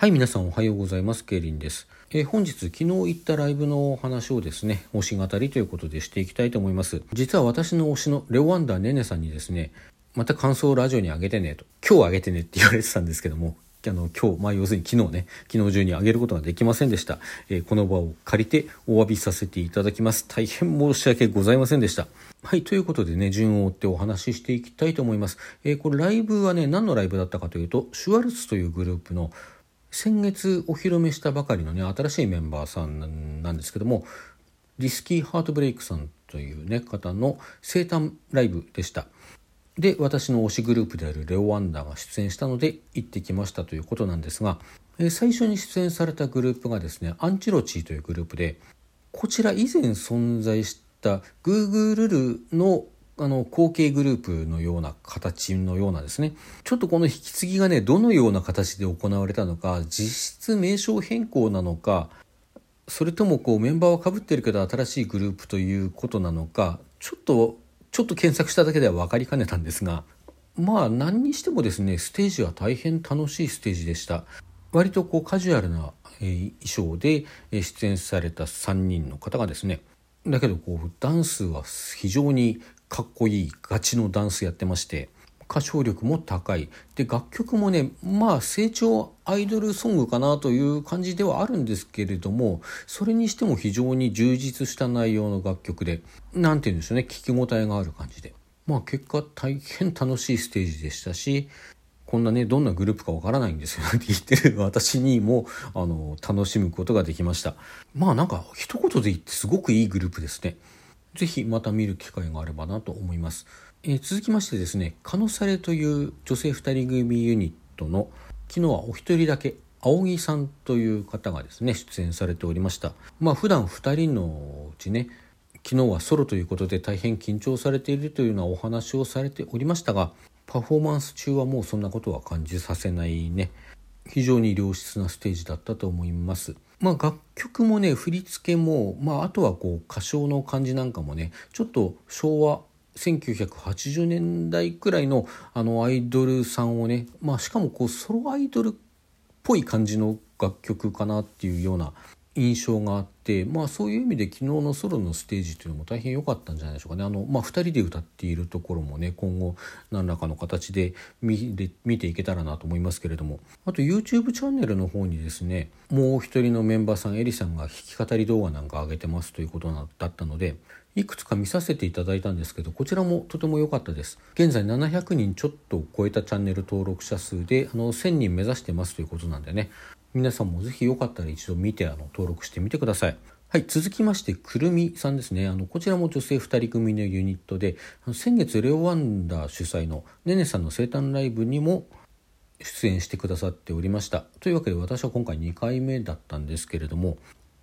はい、皆さんおはようございます。ケイリンです。えー本日、昨日行ったライブのお話をですね、推し語りということでしていきたいと思います。実は私の推しのレオワンダーねねさんにですね、また感想をラジオに上げてねと、今日上げてねって言われてたんですけども、あの今日、まあ、要するに昨日ね、昨日中に上げることができませんでした。えーこの場を借りてお詫びさせていただきます。大変申し訳ございませんでした。はい、ということでね、順を追ってお話ししていきたいと思います。えーこれライブはね、何のライブだったかというと、シュワルツというグループの先月お披露目したばかりのね新しいメンバーさんなんですけどもリスキーハートブレイクさんというね方の生誕ライブでした。で私の推しグループであるレオワンダーが出演したので行ってきましたということなんですが、え最初に出演されたグループがですねアンチロチーというグループでこちら以前存在したグーグルルのあの後継グループのような形のようなですね。ちょっとこの引き継ぎがねどのような形で行われたのか実質名称変更なのかそれともこうメンバーはかぶってるけど新しいグループということなのかちょっとちょっと検索しただけでは分かりかねたんですがまあ何にしてもですねステージは大変楽しいステージでした。割とこうカジュアルな、衣装で出演された3人の方がですね。だけどこうダンスは非常にかっこいいガチのダンスやってまして歌唱力も高い。で楽曲もねまあ成長アイドルソングかなという感じではあるんですけれどもそれにしても非常に充実した内容の楽曲で何て言うんでしょうね聞き応えがある感じで。まあ結果大変楽しいステージでしたしこんなねどんなグループかわからないんですよって言ってる 私にもあの楽しむことができました。まあなんか一言で言ってすごくいいグループですね。ぜひまた見る機会があればなと思います。えー続きましてですね、カノサレという女性2人組ユニットの昨日はお一人だけ青木さんという方がですね出演されておりました。まあ普段2人のうちね昨日はソロということで大変緊張されているというようなお話をされておりましたがパフォーマンス中はもうそんなことは感じさせないね非常に良質なステージだったと思います。まあ楽曲もね振り付けも、まあ、あとはこう歌唱の感じなんかもねちょっと昭和1980年代くらいのあのアイドルさんをね、まあ、しかもこうソロアイドルっぽい感じの楽曲かなっていうような印象があってまあそういう意味で昨日のソロのステージっていうのも大変良かったんじゃないでしょうかね。あの、まあ、2人で歌っているところもね今後何らかの形で見れ見ていけたらなと思いますけれども。あと YouTube チャンネルの方にですねもう一人のメンバーさんエリさんが弾き語り動画なんか上げてますということなだったのでいくつか見させていただいたんですけどこちらもとても良かったです。現在700人ちょっと超えたチャンネル登録者数であの1000人目指してますということなんでね。皆さんもぜひよかったら一度見てあの登録してみてください。はい続きましてくるみさんですね。あのこちらも女性2人組のユニットで先月レオワンダー主催のねねさんの生誕ライブにも出演してくださっておりました。というわけで私は今回2回目だったんですけれども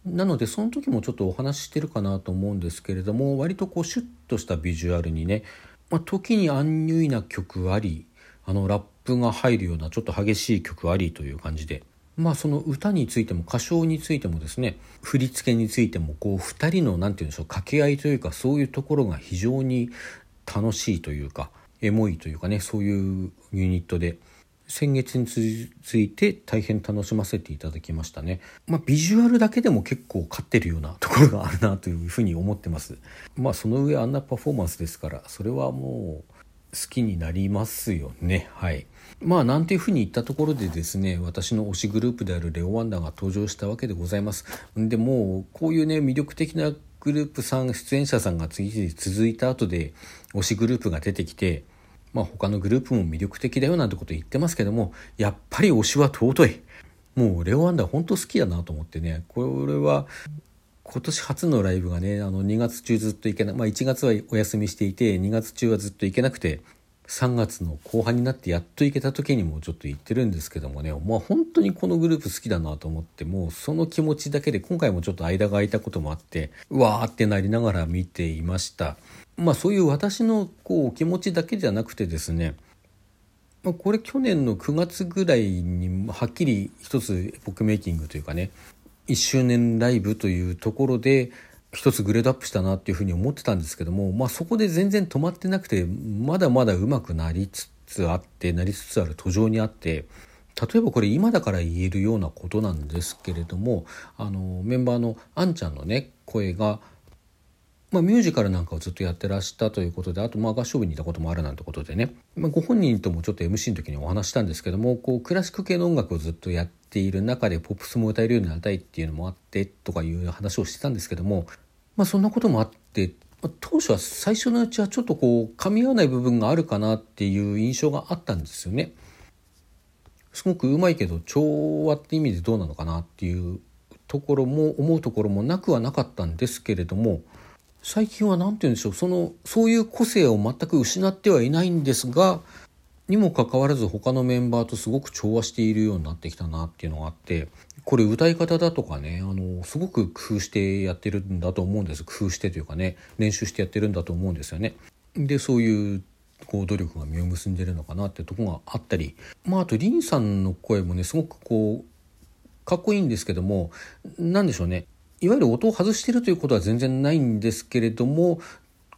なのでその時もちょっとお話ししてるかなと思うんですけれども割とこうシュッとしたビジュアルにね、まあ、時にアンニュイな曲ありあのラップが入るようなちょっと激しい曲ありという感じでまあその歌についても歌唱についてもですね振り付けについてもこう2人の何て言うんでしょう掛け合いというかそういうところが非常に楽しいというかエモいというかねそういうユニットで先月に続いて大変楽しませていただきましたね。まあビジュアルだけでも結構勝ってるようなところがあるなというふうに思ってます。まあその上あんなパフォーマンスですからそれはもう好きになりますよね。はい。まあなんていうふうに言ったところでですね私の推しグループであるレオワンダーが登場したわけでございます。でもうこういうね魅力的なグループさん出演者さんが次々続いた後で推しグループが出てきてまあ他のグループも魅力的だよなんてこと言ってますけどもやっぱり推しは尊いもうレオワンダー本当好きだなと思ってねこれは今年初のライブがねあの2月中ずっと行けないまあ1月はお休みしていて2月中はずっと行けなくて3月の後半になってやっと行けた時にもちょっと言ってるんですけどもねまあ本当にこのグループ好きだなと思ってもうその気持ちだけで今回もちょっと間が空いたこともあってうわーってなりながら見ていました。まあそういう私のこう気持ちだけじゃなくてですねまこれ去年の9月ぐらいにはっきり一つエポックメイキングというかね1周年ライブというところで一つグレードアップしたなっていうふうに思ってたんですけども、まあ、そこで全然止まってなくてまだまだ上手くなりつつあってなりつつある途上にあって例えばこれ今だから言えるようなことなんですけれどもあのメンバーのあんちゃんのね声がまあ、ミュージカルなんかをずっとやってらしたということであとまあ合唱部にいたこともあるなんてことでね、まあ、ご本人ともちょっと MC の時にお話したんですけどもこうクラシック系の音楽をずっとやってている中でポップスも歌えるようになりたいっていうのもあってとかいう話をしてたんですけども、まあ、そんなこともあってま当初は最初のうちはちょっとこう噛み合わない部分があるかなっていう印象があったんですよね。すごくうまいけど調和って意味でどうなのかなっていうところも思うところもなくはなかったんですけれども最近は何て言うんでしょうそのそういう個性を全く失ってはいないんですがにもかかわらず他のメンバーとすごく調和しているようになってきたなっていうのがあってこれ歌い方だとかねあのすごく工夫してやってるんだと思うんです。工夫してというかね練習してやってるんだと思うんですよね。でそういうこう努力が実を結んでるのかなってとこがあったり。まああとリンさんの声もねすごくこうかっこいいんですけども何でしょうね。いわゆる音を外してるということは全然ないんですけれども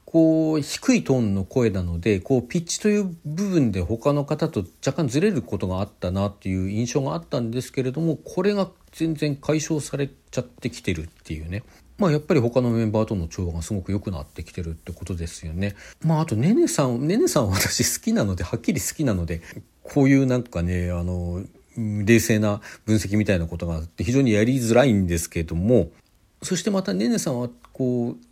こう低いトーンの声なのでこうピッチという部分で他の方と若干ずれることがあったなっていう印象があったんですけれどもこれが全然解消されちゃってきてるっていうねまあやっぱり他のメンバーとの調和がすごく良くなってきてるってことですよね。まああとねねさんねねさんは私好きなのではっきり好きなのでこういうなんかねあの冷静な分析みたいなことがあって非常にやりづらいんですけれどもそしてまたねねさんはこう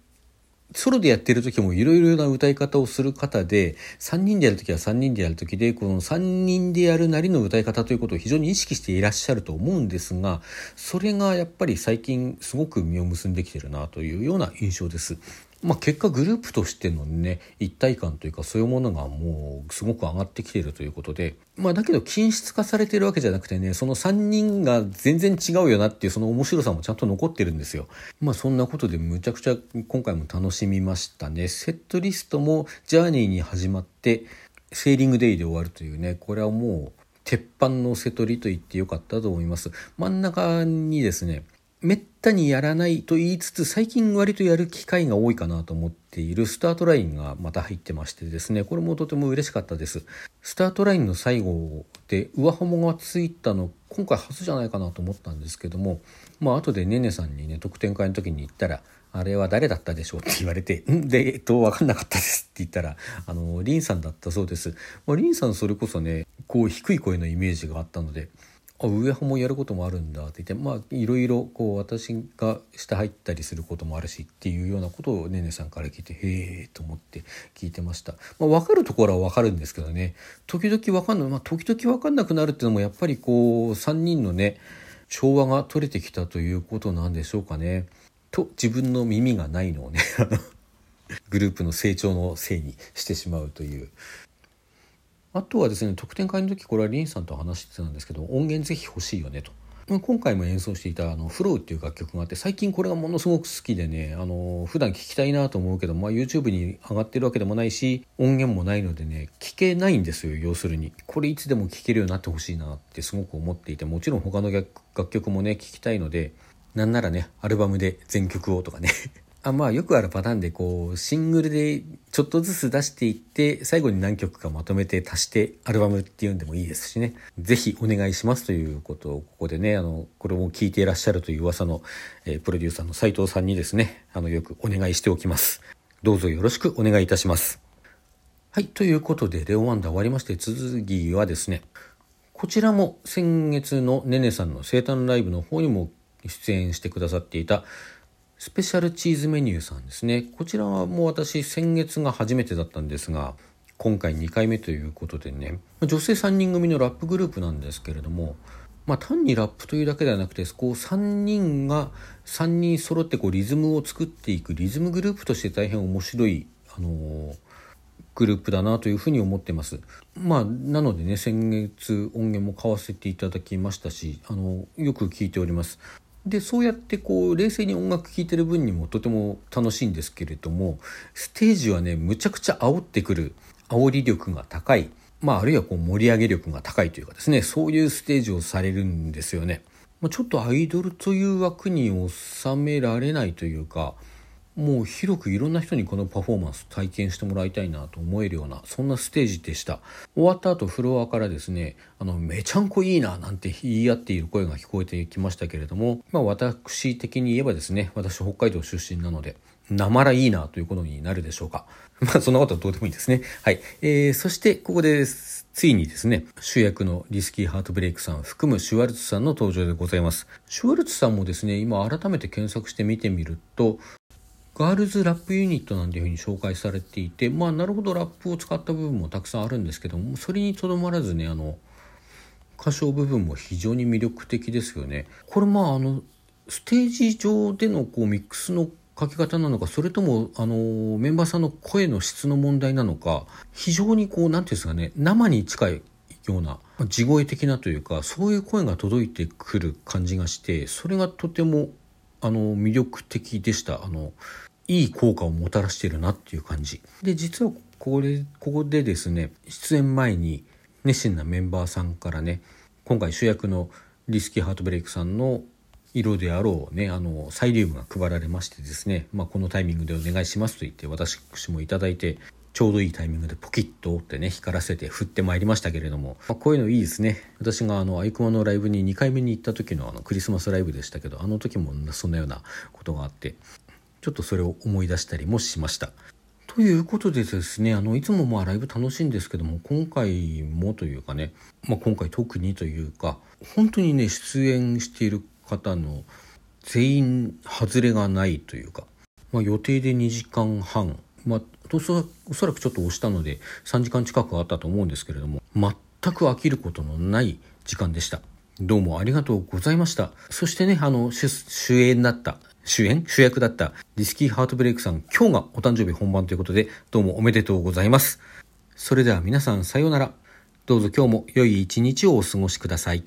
ソロでやってる時もいろいろな歌い方をする方で3人でやる時は3人でやる時でこの3人でやるなりの歌い方ということを非常に意識していらっしゃると思うんですがそれがやっぱり最近すごく実を結んできてるなというような印象です。まあ、結果グループとしてのね一体感というかそういうものがもうすごく上がってきているということで、まあ、だけど均質化されてるわけじゃなくてねその3人が全然違うよなっていうその面白さもちゃんと残ってるんですよ。まあそんなことでむちゃくちゃ今回も楽しみましたね。セットリストもジャーニーに始まってセーリングデイで終わるというねこれはもう鉄板の瀬取りと言ってよかったと思います。真ん中にですねめったにやらないと言いつつ最近割とやる機会が多いかなと思っているスタートラインがまた入ってましてですねこれもとても嬉しかったですスタートラインの最後で上ハモがついたの今回初じゃないかなと思ったんですけどもまあ後でねねさんにね特典会の時に言ったらあれは誰だったでしょうって言われて、んで、えっと、わかんなかったですって言ったら、あの、リンさんだったそうです。まあ、リンさんそれこそね、こう低い声のイメージがあったので、あ上派もやることもあるんだって言ってまあいろいろこう私が下入ったりすることもあるしっていうようなことをねねさんから聞いてへえと思って聞いてました、まあ、分かるところは分かるんですけどね。時々分かんない。まあ時々分かんなくなるっていうのもやっぱりこう3人のね調和が取れてきたということなんでしょうかね。と自分の耳がないのをねグループの成長のせいにしてしまうという。あとはですね特典会の時これはリンさんと話してたんですけど音源ぜひ欲しいよねと。今回も演奏していたあの「フローっていう楽曲があって最近これがものすごく好きでねあの普段聴きたいなと思うけど、まあ、YouTube に上がってるわけでもないし音源もないのでね聴けないんですよ要するにこれいつでも聴けるようになってほしいなってすごく思っていてもちろん他の楽曲もね聴きたいのでなんならねアルバムで全曲をとかねあまあよくあるパターンでこうシングルでちょっとずつ出していって最後に何曲かまとめて足してアルバムっていうんでもいいですしね。是非お願いしますということをここでねあのこれも聞いていらっしゃるという噂の、えー、プロデューサーの斉藤さんにですねあのよくお願いしておきます。どうぞよろしくお願いいたします。はいということでレオワンダ終わりまして次はですねこちらも先月のねねさんの生誕ライブの方にも出演してくださっていたスペシャルチーズメニューさんですねこちらはもう私先月が初めてだったんですが今回2回目ということでね女性3人組のラップグループなんですけれどもまあ、単にラップというだけではなくてこう3人が3人揃ってこうリズムを作っていくリズムグループとして大変面白い、あのー、グループだなというふうに思ってます。まあ、なのでね先月音源も買わせていただきましたしあのよく聞いております。でそうやってこう冷静に音楽聴いてる分にもとても楽しいんですけれどもステージはねむちゃくちゃ煽ってくる煽り力が高い、まあ、あるいはこう盛り上げ力が高いというかですねそういうステージをされるんですよね。ま、ちょっとアイドルという枠に収められないというかもう広くいろんな人にこのパフォーマンス体験してもらいたいなと思えるようなそんなステージでした終わった後フロアからですねあのめちゃんこいいななんて言い合っている声が聞こえてきましたけれどもまあ私的に言えばですね私北海道出身なのでなまらいいなということになるでしょうか。まあそんなことはどうでもいいですね。はい。えー、そしてここでついにですね、主役のリスキーハートブレイクさん含むシュワルツさんの登場でございます。シュワルツさんもですね、今改めて検索して見てみると、ガールズラップユニットなんていうふうに紹介されていてまあなるほどラップを使った部分もたくさんあるんですけどもそれにとどまらずねあの歌唱部分も非常に魅力的ですよね。これまああのステージ上でのこうミックスの書き方なのかそれともあのメンバーさんの声の質の問題なのか非常にこう何ていうんですかね生に近いような地声的なというかそういう声が届いてくる感じがしてそれがとてもあの魅力的でしたあのいい効果をもたらしてるなっていう感じ。で実はこれここでですね出演前に熱心なメンバーさんからね今回主役のリスキーハートブレイクさんの色であろうねあのサイリウムが配られましてですね、まあ、このタイミングでお願いしますと言って私もいただいてちょうどいいタイミングでポキッと折ってね光らせて振ってまいりましたけれども、まあ、こういうのいいですね。私があのアイクマのライブに2回目に行った時のあのクリスマスライブでしたけどあの時もそんなようなことがあってちょっとそれを思い出したりもしました。ということでですねあのいつもまあライブ楽しいんですけども今回もというかね、まあ、今回特にというか本当にね出演している方の全員外れがないというか、まあ、予定で2時間半まあ、おそらくちょっと押したので3時間近くあったと思うんですけれども全く飽きることのない時間でしたどうもありがとうございましたそしてねあの主演だった主演主役だったリスキーハートブレイクさん今日がお誕生日本番ということでどうもおめでとうございます。それでは皆さんさようなら。どうぞ今日も良い一日をお過ごしください。